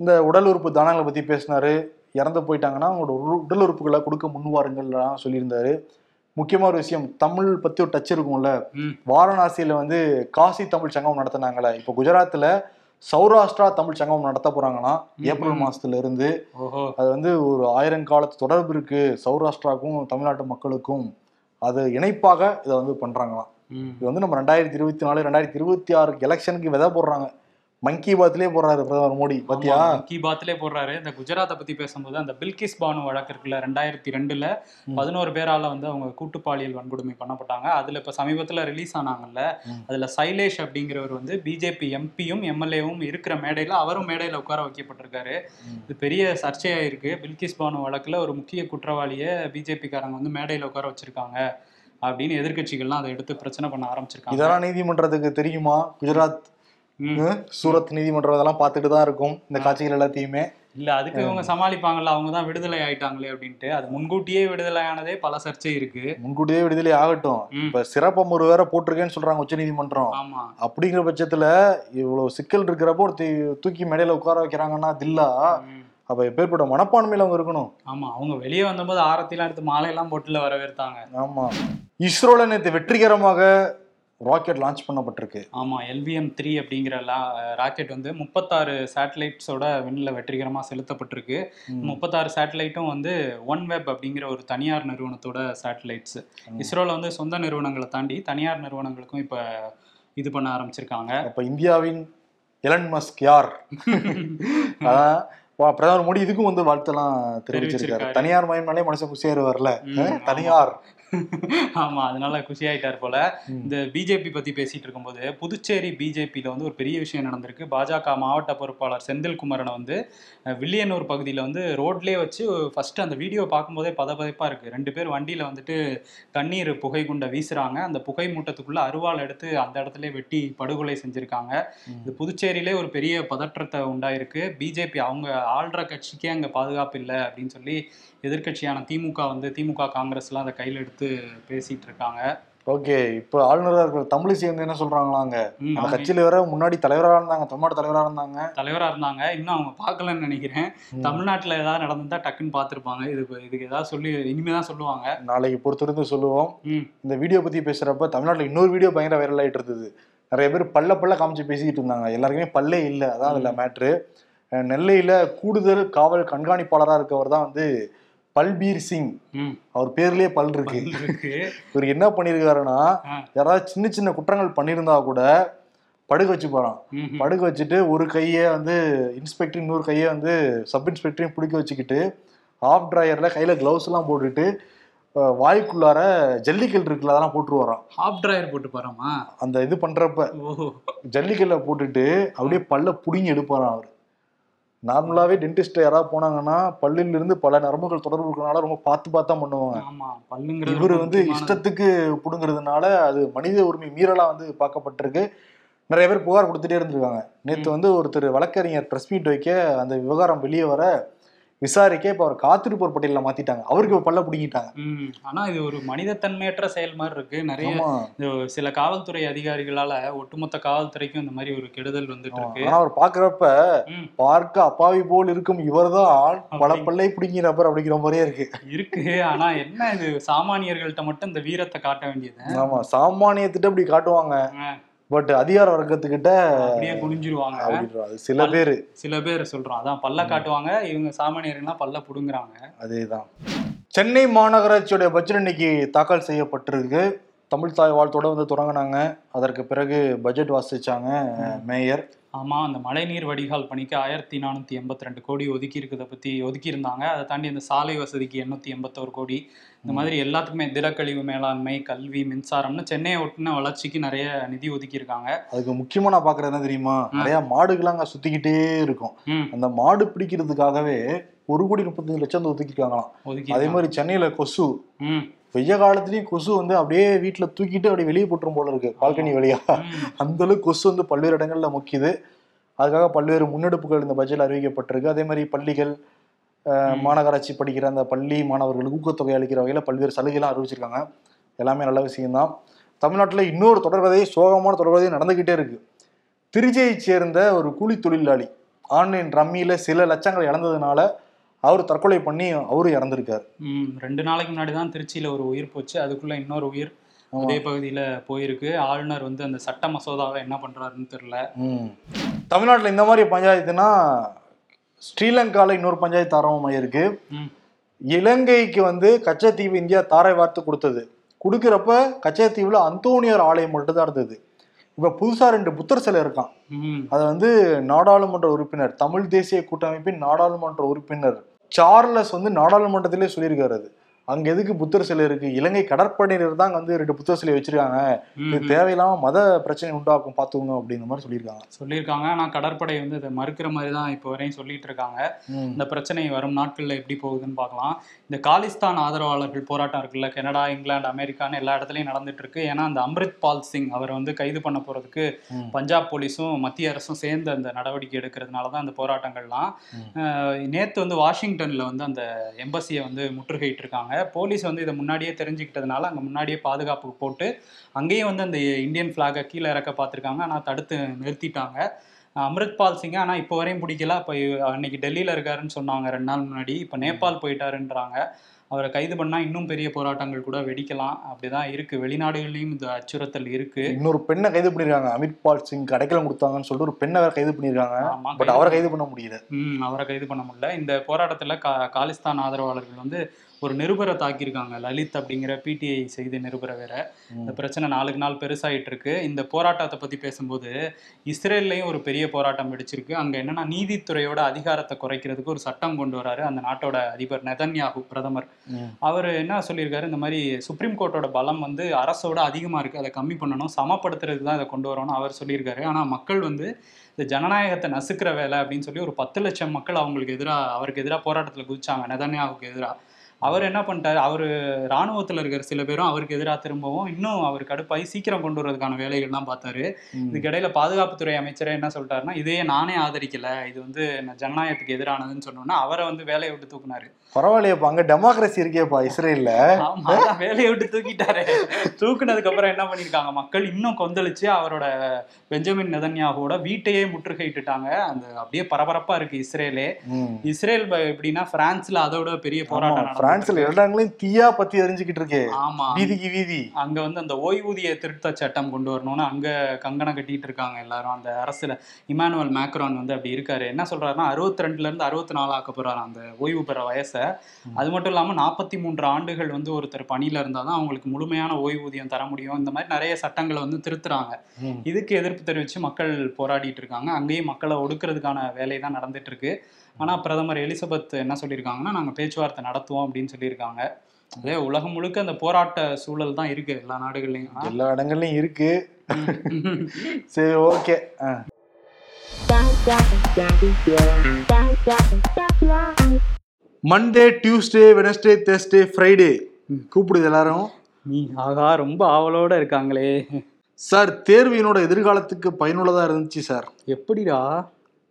இந்த உடல் உறுப்பு தானங்களை பத்தி பேசினாரு. இறந்து போயிட்டாங்கன்னா அவங்களோட உடல் உறுப்புகளை கொடுக்க முன்வாருங்கள்லாம் சொல்லியிருந்தாரு. முக்கியமான ஒரு விஷயம் தமிழ் பத்தி ஒரு டச் இருக்கும்ல. வாரணாசியில வந்து காசி தமிழ் சங்கம் நடத்தினாங்களே. இப்போ குஜராத்ல சௌராஷ்டிரா தமிழ் சங்கம் நடத்த போறாங்களாம் ஏப்ரல். மாசத்துல இருந்து அது வந்து ஒரு ஆயிரங்காலத்து தொடர்பு இருக்கு சௌராஷ்டிராவுக்கும் தமிழ்நாட்டு மக்களுக்கும் அது இணைப்பாக இதை வந்து பண்றாங்களாம். இது வந்து நம்ம ரெண்டாயிரத்தி இருபத்தி நாலு ரெண்டாயிரத்தி இருபத்தி ஆறு எலெக்ஷனுக்கு விதை போடுறாங்க மங்கி பாத்லயே போடுறாரு பிரதமர் மோடி பாத்தியா? ஆமா, கி பாத்லே போடுறாரு. இந்த குஜராத்தை பத்தி பேசும்போது அந்த பில்கிஸ் பானு வழக்கு இருக்குல்ல ரெண்டாயிரத்தி ரெண்டுல. பதினோரு பேரால வந்து அவங்க கூட்டு பாலியல் வன்கொடுமை பண்ணப்பட்டாங்க. அதுல இப்ப சமீபத்துல ரிலீஸ் ஆனாங்கல்ல. அதுல சைலேஷ் அப்படிங்கிறவர் வந்து பிஜேபி எம்பியும் எம்எல்ஏவும் இருக்கிற மேடையில அவரும் மேடையில உட்கார வைக்கப்பட்டிருக்காரு. இது பெரிய சர்ச்சையாயிருக்கு. பில்கிஸ் பானு வழக்குல ஒரு முக்கிய குற்றவாளியை பிஜேபி காரங்க வந்து மேடையில உட்கார வச்சிருக்காங்க அப்படின்னு எதிர்க்கட்சிகள்லாம் அதை எடுத்து பிரச்சனை பண்ண ஆரம்பிச்சிருக்காங்க. இதெல்லாம் நீதிமன்றத்துக்கு தெரியுமா? குஜராத் சூரத் நீதிமன்றம் இதெல்லாம் பார்த்துட்டு தான் இருக்கும் இந்த காட்சிகள் எல்லாத்தையுமே. இல்ல அதுக்கு இவங்க சமாளிப்பாங்கல்ல அவங்க தான் விடுதலை ஆயிட்டாங்களே அப்படின்ட்டு. அது முன்கூட்டியே விடுதலை ஆனதே பல சர்ச்சை இருக்கு. முன்கூட்டியே விடுதலை ஆகட்டும். இப்ப சிறப்பம் ஒரு வேற போட்டிருக்கேன்னு சொல்றாங்க உச்ச நீதிமன்றம். ஆமா. அப்படிங்கிற பட்சத்துல இவ்வளவு சிக்கல் இருக்கிறப்போ ஒரு தூக்கி மேடையில உட்கார வைக்கிறாங்கன்னா தில்லா. அப்ப எப்பேற்பட்ட மனப்பான்மையில அவங்க இருக்கணும். ஆமா அவங்க வெளியே வந்தபோது ஆரத்திலாம் எடுத்து மாலையெல்லாம் போட்டுல வரவேற்த்தாங்க ஆமா. இஸ்ரோல நேற்று வெற்றிகரமாக ராக்கெட் லான்ச் பண்ணப்பட்டிருக்கு ஆமா எல்விஎம் த்ரீ அப்படிங்கிற ராக்கெட் வந்து முப்பத்தாறு சேட்டலைட்ஸோட விண்ணில் வெற்றிகரமா செலுத்தப்பட்டிருக்கு. முப்பத்தாறு சேட்டலைட்டும் வந்து ஒன் வெப் அப்படிங்கிற ஒரு தனியார் நிறுவனத்தோட சேட்டலைட்ஸ் ம். இஸ்ரோல வந்து சொந்த நிறுவனங்களை தாண்டி தனியார் நிறுவனங்களுக்கும் இப்ப இது பண்ண ஆரம்பிச்சிருக்காங்க அப்ப இந்தியாவின் எலன் மஸ்க் யார் அதான் பிரதமர் மோடி இதுக்கும் வந்து வாழ்த்தெல்லாம் தெரிவிச்சிருக்காரு. தனியார் மயம்னாலே மனுஷன் குசியாருவார்ல ம், ஆமா. தனியார் ஆமா அதனால குஷி ஆயிட்டார் போல. இந்த பிஜேபி பத்தி பேசிட்டு இருக்கும்போது புதுச்சேரி பிஜேபியில வந்து ஒரு பெரிய விஷயம் நடந்திருக்கு. பாஜக மாவட்ட பொறுப்பாளர் செந்தில்குமரனை வந்து வில்லியனூர் பகுதியில வந்து ரோட்லயே வச்சு ஃபர்ஸ்ட் அந்த வீடியோ பார்க்கும்போதே பதபதைப்பா இருக்கு. ரெண்டு பேர் வண்டியில வந்துட்டு தண்ணீர் புகை குண்டை வீசுறாங்க. அந்த புகை மூட்டத்துக்குள்ள அருவாள் எடுத்து அந்த இடத்துல வெட்டி படுகொலை செஞ்சிருக்காங்க. இது புதுச்சேரியிலே ஒரு பெரிய பதற்றத்தை உண்டாயிருக்கு. பிஜேபி அவங்க ஆள்ற கட்சிக்கே அங்க பாதுகாப்பு இல்லை அப்படின்னு சொல்லி எதிர்க்கட்சியான திமுக வந்து திமுக காங்கிரஸ்லாம் அதை கையில் எடுத்து பேசிட்டு இருக்காங்க ஓகே இப்ப ஆளுநரா இருக்கிற தமிழிசை வந்து என்ன சொல்றாங்களாங்க? அந்த கட்சியில வேற முன்னாடி தலைவரா இருந்தாங்க தமிழ்நாடு தலைவரா இருந்தாங்க. தலைவரா இருந்தாங்க. இன்னும் அவங்க பார்க்கலன்னு நினைக்கிறேன். தமிழ்நாட்டுல ஏதாவது நடந்திருந்தா டக்குன்னு பார்த்திருப்பாங்க. இது இதுக்கு ஏதாவது சொல்லி இனிமே தான் சொல்லுவாங்க. நாளைக்கு பொறுத்திருந்து சொல்லுவோம். இந்த வீடியோ பத்தி பேசுறப்ப தமிழ்நாட்டுல இன்னொரு வீடியோ பயங்கர வைரல் ஆயிட்டு இருந்தது. நிறைய பேர் பல்ல பல்ல காமிச்சு பேசிக்கிட்டு இருந்தாங்க. எல்லாருக்குமே பல்லே இல்லை. அதான் அதுல மேட்ரு நெல்லையில கூடுதல் காவல் கண்காணிப்பாளரா இருக்கவர் தான் வந்து பல்பீர் சிங். அவர் பேர்லயே பல் இருக்கு. இவர் என்ன பண்ணிருக்காருன்னா. யாராவது சின்ன சின்ன குற்றங்கள் பண்ணியிருந்தா கூட படுக்க வச்சு போறான். படுக்க வச்சுட்டு ஒரு கையை வந்து இன்ஸ்பெக்டர் இன்னொரு கையை வந்து சப் இன்ஸ்பெக்டரையும் பிடிக்க வச்சுக்கிட்டு ஆஃப் டிரையர்ல கையில கிளவுஸ் எல்லாம் போட்டுட்டு வாய்க்குள்ளார ஜல்லிக்கல் இருக்குல்ல அதெல்லாம் போட்டு வரான் ஹாஃப் டிரையர் போட்டு போறாமா அந்த இது பண்றப்ப ஜல்லிக்கல்ல போட்டுட்டு அப்படியே பல்ல புடிங்கி எடுப்பாராம் அவர். நார்மலாவே டென்டிஸ்ட் யாராவது போனாங்கன்னா பல்லில் இருந்து பல நரம்புகள் தொடர்பு இருக்கிறனால ரொம்ப பார்த்து பார்த்தா பண்ணுவாங்க. இவர் வந்து. இஷ்டத்துக்கு புடுங்கிறதுனால அது மனித உரிமை மீறலா வந்து பார்க்கப்பட்டிருக்கு. நிறைய பேர் புகார் கொடுத்துட்டே இருந்திருக்காங்க. நேற்று வந்து ஒருத்தர் வழக்கறிஞர் ப்ரெஸ் மீட் வைக்க அந்த விவகாரம் வெளியே வர விசாரிக்க இப்போ அவர் காத்திருப்போர் பட்டியலில் மாத்திட்டாங்க. அவருக்கு இப்ப பல்ல பிடிங்கிட்டாங்க. ஆனா இது ஒரு மனிதத்தன்மையற்ற செயல் மாதிரி இருக்கு. நிறைய சில காவல்துறை அதிகாரிகளால ஒட்டுமொத்த காவல்துறைக்கும் இந்த மாதிரி ஒரு கெடுதல் வந்துட்டு. இருக்கு. ஆனா அவர் பாக்குறப்ப ம். பார்க்க அப்பாவி போல் இருக்கும். இவர்தான் பல அப்படி- பல்லை பிடிங்கிற நபர் அப்படிங்கிற மாதிரியே இருக்கு. இருக்கு. ஆனா என்ன இது? சாமானியர்கள்ட்ட மட்டும் இந்த வீரத்தை காட்ட வேண்டியது. ஆமா. சாமானியத்திட்ட இப்படி காட்டுவாங்க. பட் அதிகார வர்க்கத்துக்கிட்ட அப்படியே குனிஞ்சிருவாங்க. சில பேரு. சில பேர் சொல்றோம். அதான் பல்ல காட்டுவாங்க. இவங்க சாமானியர்கள்னா பல்ல புடுங்குறாங்க. அதேதான். சென்னை மாநகராட்சியோட பட்ஜெட் இன்னைக்கு தாக்கல் செய்யப்பட்டிருக்கு. தமிழ் தாய் வாழ்த்தோட வந்து தொடங்கினாங்க. அதற்கு பிறகு பட்ஜெட் வாசிச்சாங்க மேயர். ஆமா அந்த மழைநீர் வடிகால் பணிக்கு ஆயிரத்தி நானூத்தி எண்பத்தி ரெண்டு கோடி ஒதுக்கி இருக்கிறத பத்தி ஒதுக்கி இருந்தாங்க அதை தாண்டி அந்த சாலை வசதிக்கு எண்ணூத்தி எண்பத்தோரு கோடி. இந்த மாதிரி எல்லாத்துக்குமே திடக்கழிவு மேலாண்மை கல்வி மின்சாரம்னு சென்னையை ஒட்டின வளர்ச்சிக்கு நிறைய நிதி ஒதுக்கி இருக்காங்க அதுக்கு முக்கியமா நான் பாக்குறது என்ன தெரியுமா? நிறைய மாடுகள் அங்க சுத்திக்கிட்டே இருக்கும். அந்த மாடு பிடிக்கிறதுக்காகவே ஒரு கோடி முப்பத்தஞ்சு லட்சம் ஒதுக்கிருக்காங்களாம் ஒதுக்கி அதே மாதிரி சென்னையில கொசு வெய்ய காலத்துலயும் கொசு வந்து அப்படியே வீட்டுல தூக்கிட்டு அப்படியே வெளியே போட்டுரும் போல இருக்கு பால்கனி வழியா. அந்த அளவுக்கு கொசு வந்து பல்வேறு இடங்கள்ல முக்கியது. அதுக்காக பல்வேறு முன்னெடுப்புகள் இந்த பட்ஜெட்ல அறிவிக்கப்பட்டிருக்கு. அதே மாதிரி பள்ளிகள் மாநகராட்சி படிக்கிற அந்த பள்ளி மாணவர்களுக்கு ஊக்கத்தொகை அளிக்கிற வகையில பல்வேறு சலுகைலாம் அறிவிச்சிருக்காங்க. எல்லாமே நல்ல விஷயம்தான். தமிழ்நாட்டுல இன்னொரு தொடர்கதை சோகமான தொடர்கதை நடந்துகிட்டே இருக்கு. திருச்சியைச் சேர்ந்த ஒரு கூலி தொழிலாளி ஆன்லைன் ரம்மியில சில லட்சங்கள் இழந்ததுனால அவர் தற்கொலை பண்ணி அவரும் இறந்திருக்காரு. ம் ரெண்டு நாளைக்கு முன்னாடி தான் திருச்சியில ஒரு உயிர் போச்சு. அதுக்குள்ள இன்னொரு உயிர். அதே பகுதியில போயிருக்கு. ஆளுநர் வந்து அந்த சட்ட மசோதாவை என்ன பண்றாருன்னு தெரியல. ம். தமிழ்நாட்டுல இந்த மாதிரி பஞ்சாயத்துனா ஸ்ரீலங்கால இன்னொரு பஞ்சாயத்து ஆரம்பமாயிருக்கு ம். இலங்கைக்கு வந்து கச்சத்தீவு இந்தியா தாரை வார்த்து கொடுத்தது. கொடுக்குறப்ப கச்சத்தீவுல அந்தோனியார் ஆலயம் மட்டும் தான் இருந்தது. இப்ப புதுசா ரெண்டு புத்தர் சிலை இருக்கான் ம். அதை வந்து நாடாளுமன்ற உறுப்பினர் தமிழ் தேசிய கூட்டமைப்பின் நாடாளுமன்ற உறுப்பினர் சார்லஸ் வந்து நாடாளுமன்றத்திலே சொல்லியிருக்காரு அது. அங்க எதுக்கு புத்தர் சிலை இருக்கு? இலங்கை கடற்படையினர் தான் வந்து ரெண்டு புத்தர் சிலை வச்சிருக்காங்க. இது. தேவையில்லாம மத பிரச்சனை உண்டாக்கும் பாத்துக்கோங்க அப்படிங்கிற மாதிரி சொல்லியிருக்காங்க. சொல்லியிருக்காங்க. ஆனா கடற்படை வந்து இதை மறுக்கிற மாதிரி தான் இப்போ வரையும் சொல்லிட்டு இருக்காங்க. இந்த பிரச்சனை வரும் நாட்கள்ல எப்படி போகுதுன்னு பார்க்கலாம். இந்த காலிஸ்தான் ஆதரவாளர்கள் போராட்டம் இருக்குல்ல கனடா இங்கிலாந்து அமெரிக்கான்னு எல்லா இடத்துலயும் நடந்துட்டு இருக்கு. ஏன்னா அந்த அம்ரித் பால் சிங் அவரை வந்து கைது பண்ண போறதுக்கு. பஞ்சாப் போலீஸும் மத்திய அரசும் சேர்ந்து அந்த நடவடிக்கை எடுக்கிறதுனால தான் அந்த போராட்டங்கள்லாம். நேத்து வந்து வாஷிங்டன்ல வந்து அந்த எம்பசியை வந்து முற்றுகையிட்டு இருக்காங்க போலீஸ் வந்து இதை முன்னாடியே தெரிஞ்சுக்கிட்டதுனால அங்க முன்னாடியே பாதுகாப்புக்கு போட்டு அங்கேயும் வந்து அந்த இந்தியன் ஃபிளாகை கீழே இறக்க பார்த்துருக்காங்க. ஆனால் தடுத்து நிறுத்திட்டாங்க. அம்ரித்பால் சிங் ஆனால் இப்போ வரையும் பிடிக்கல. இப்போ அன்னைக்கு டெல்லியில் இருக்காருன்னு சொன்னாங்க ரெண்டு நாள் முன்னாடி. இப்போ நேபாள் போயிட்டாருன்றாங்க. அவரை கைது பண்ணா இன்னும் பெரிய போராட்டங்கள் கூட வெடிக்கலாம். அப்படிதான் இருக்கு. வெளிநாடுகள்லயும் இந்த அச்சுறுத்தல் இருக்கு. இன்னொரு பெண்ணை கைது பண்ணிருக்காங்க. அமித் பால் சிங் அடைக்கலம் கொடுத்தாங்கன்னு சொல்லிட்டு ஒரு பெண்ணை வேற கைது பண்ணிருக்காங்க. பட் அவரை கைது பண்ண முடியல. ம் அவரை கைது பண்ண முடியல. இந்த போராட்டத்துல கா காலிஸ்தான் ஆதரவாளர்கள் வந்து ஒரு நிருபரை தாக்கியிருக்காங்க. லலித் அப்படிங்கிற பிடிஐ செய்தி நிருபரை வேற. இந்த பிரச்சனை நாளுக்கு நாள் பெருசாயிட்டு இருக்கு இந்த போராட்டத்தை பத்தி பேசும்போது இஸ்ரேல்லையும் ஒரு பெரிய போராட்டம் வெடிச்சிருக்கு. அங்க என்னன்னா நீதித்துறையோட அதிகாரத்தை குறைக்கிறதுக்கு ஒரு சட்டம் கொண்டு வராரு அந்த நாட்டோட அதிபர் நெதன்யாகு பிரதமர். அவர் என்ன சொல்லியிருக்காரு? இந்த மாதிரி சுப்ரீம் கோர்ட்டோட பலம் வந்து அரசோட அதிகமா இருக்கு. அதை கம்மி பண்ணணும். சமப்படுத்துறதுக்கு தான் இதை கொண்டு வரணும் அவர் சொல்லியிருக்காரு. ஆனா மக்கள் வந்து இந்த ஜனநாயகத்தை நசுக்கிற வேலை அப்படின்னு சொல்லி ஒரு பத்து லட்சம் மக்கள் அவங்களுக்கு எதிராக அவருக்கு எதிராக போராட்டத்தில் குதிச்சாங்க. நெதன்யாவுக்கு எதிராக அவர் என்ன பண்ணிட்டாரு? அவர் ராணுவத்தில் இருக்கிற சில பேரும். அவருக்கு எதிராக திரும்பவும் இன்னும் அவர் கடுப்பாகி சீக்கிரம் கொண்டு வரதுக்கான வேலைகள்லாம் பார்த்தாரு. ம். இதுக்கிடையில பாதுகாப்புத்துறை அமைச்சரே என்ன சொல்லிட்டாருன்னா இதையே நானே ஆதரிக்கல. இது வந்து ஜனநாயகத்துக்கு எதிரானதுன்னு சொன்னோன்னா அவரை வந்து வேலையை விட்டு தூக்குனாரு. பரவாயில்லையப்பா அங்க டெமோக்ரஸி இருக்கேப்பா இஸ்ரேல்ல. வேலையை விட்டு தூக்கிட்டாரு. தூக்குனதுக்கு அப்புறம் என்ன பண்ணிருக்காங்க மக்கள் இன்னும் கொந்தளிச்சு அவரோட பெஞ்சமின் நெதன்யாகுவோட வீட்டையே முற்றுகையிட்டுட்டாங்க. அந்த அப்படியே பரபரப்பா இருக்கு இஸ்ரேலே. இஸ்ரேல் எப்படின்னா பிரான்ஸ்ல அதோட பெரிய போராட்டம் பிரான்ஸ்ல இருக்கு. எல்லா இடங்களையும் தீயா பத்தி எரிஞ்சுக்கிட்டு இருக்கு. ஆமா. வீதிக்கு வீதி. அங்க வந்து அந்த ஓய்வூதிய திருத்த சட்டம் கொண்டு வரணும்னு அங்க கங்கணம் கட்டிட்டு இருக்காங்க எல்லாரும். அந்த அரசுல இமானுவல் மேக்ரான் வந்து அப்படி இருக்காரு. என்ன சொல்றாருன்னா அறுபத்தி ரெண்டுல இருந்து அறுபத்தி நாலு ஆக்க போறாரு அந்த ஓய்வு பெற வயசை. அது மட்டும் இல்லாம நாற்பத்தி மூன்று ஆண்டுகள் வந்து ஒருத்தர் பணியில இருந்தாதான் அவங்களுக்கு முழுமையான ஓய்வூதியம் தர முடியும். இந்த மாதிரி நிறைய சட்டங்களை வந்து திருத்துறாங்க. இதுக்கு எதிர்ப்பு தெரிவிச்சு மக்கள் போராடிட்டு இருக்காங்க. அங்கேயும் மக்களை ஒடுக்குறதுக்கான வேலை தான் நடந்துட்டு இருக்கு. ஆனா பிரதமர் எலிசபெத் என்ன சொல்லியிருக்காங்கன்னா நாங்க பேச்சுவார்த்தை நடத்துவோம் அப்படின்னு சொல்லியிருக்காங்க. அதே உலகம் முழுக்க அந்த போராட்ட சூழல் தான் இருக்கு எல்லா நாடுகள்லயும். ஆனா, எல்லா இடங்கள்லயும் இருக்கு. சரி okay. Monday Tuesday Wednesday Thursday Friday கூப்பிடுது எல்லாரும். நீ ஆகா ரொம்ப ஆவலோட இருக்காங்களே. சார் தேர்வு என்னோட எதிர்காலத்துக்கு பயனுள்ளதா இருந்துச்சு சார். எப்படிடா?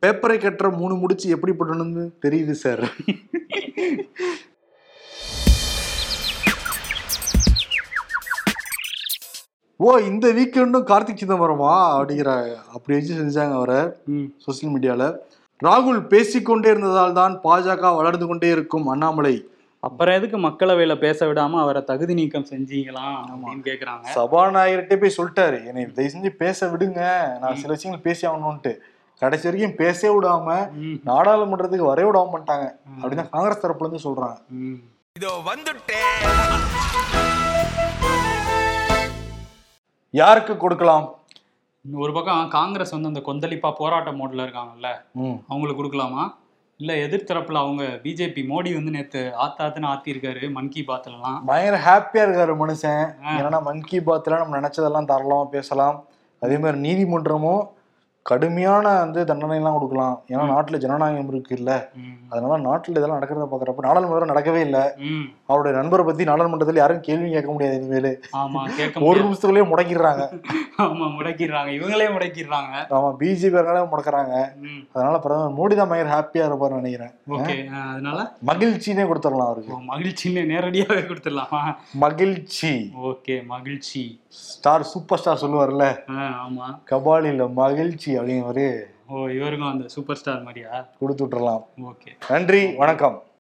பேப்பரை கட்டுற மூணு முடிச்சு எப்படி பண்ணணும்னு தெரியுது சார். ஓ இந்த வீக்கெண்டும் கார்த்திக் சிதம்பரமா அப்படிங்கிற அப்படி வச்சு செஞ்சாங்க அவரை சோசியல் மீடியால ராகுல் பேசிக்கொண்டே இருந்ததால் தான் பாஜக வளர்ந்து கொண்டே இருக்கும் அண்ணாமலை. அப்புறம் எதுக்கு மக்களவையில பேச விடாம அவரை தகுதி நீக்கம் செஞ்சீங்களாம் அப்படின்னு கேக்குறாங்க. சபாநாயகர்கிட்ட போய் சொல்லிட்டாரு. என்னை தயவு செஞ்சு பேச விடுங்க. நான் சில விஷயங்கள் பேசி ஆகணும்ட்டு கடைசி வரைக்கும் பேசவே விடாம நாடாளுமன்றத்துக்கு வரவே விடாம பண்ணிட்டாங்க. அப்படின்னு காங்கிரஸ் தரப்புல இருந்து சொல்றாங்க. இதோ வந்துட்டேன் யாருக்கு கொடுக்கலாம்? ஒரு பக்கம் காங்கிரஸ் வந்து அந்த கொந்தளிப்பா போராட்ட மோட்ல இருக்காங்கல்ல ம். அவங்களுக்கு கொடுக்கலாமா? இல்ல எதிர்த்தரப்புல அவங்க பிஜேபி மோடி வந்து நேத்து ஆத்தாத்துன்னு ஆத்திருக்காரு மன் கி பாத்லலாம் பயங்கர ஹாப்பியா இருக்காரு மனுஷன். ஏன்னா மன் கி பாத்ல நம்ம நினைச்சதெல்லாம் தாராளமா பேசலாம். அதே மாதிரி நீதிமன்றமும் கடுமையான வந்து தண்டனை எல்லாம் கொடுக்கலாம். ஏன்னா நாட்டுல ஜனநாயகம் இருக்கு இல்ல. அதனால நாட்டுல இதெல்லாம் நடக்கிறத பாக்குறப்ப நாடாளுமன்றம் நடக்கவே இல்லை. அவருடைய நண்பரை பத்தி நாடாளுமன்றத்தில் யாரும் கேள்வி கேட்க முடியாது இனிமேல். ஒரு. நிமிஷத்துலயே முடக்கிடுறாங்க. ஆமா முடக்கிடுறாங்க. இவங்களே முடக்கிடுறாங்க. ஆமா பிஜேபி முடக்கிறாங்க. அதனால பிரதமர் மோடி தான் பயங்கர ஹாப்பியா இருப்பாருன்னு நினைக்கிறேன். அதனால? மகிழ்ச்சினே கொடுத்துடலாம் அவருக்கு. மகிழ்ச்சின்னு நேரடியாவே கொடுத்துடலாமா? மகிழ்ச்சி. ஓகே மகிழ்ச்சி. ஸ்டார் சூப்பர் ஸ்டார் சொல்லுவார்ல ஆமா. கபாலில மகிழ்ச்சி அப்படிங்கிற மாதிரி ஓ இவருக்கும் அந்த சூப்பர் ஸ்டார் மாதிரியா? கொடுத்து விட்டுறலாம். ஓகே. நன்றி வணக்கம்.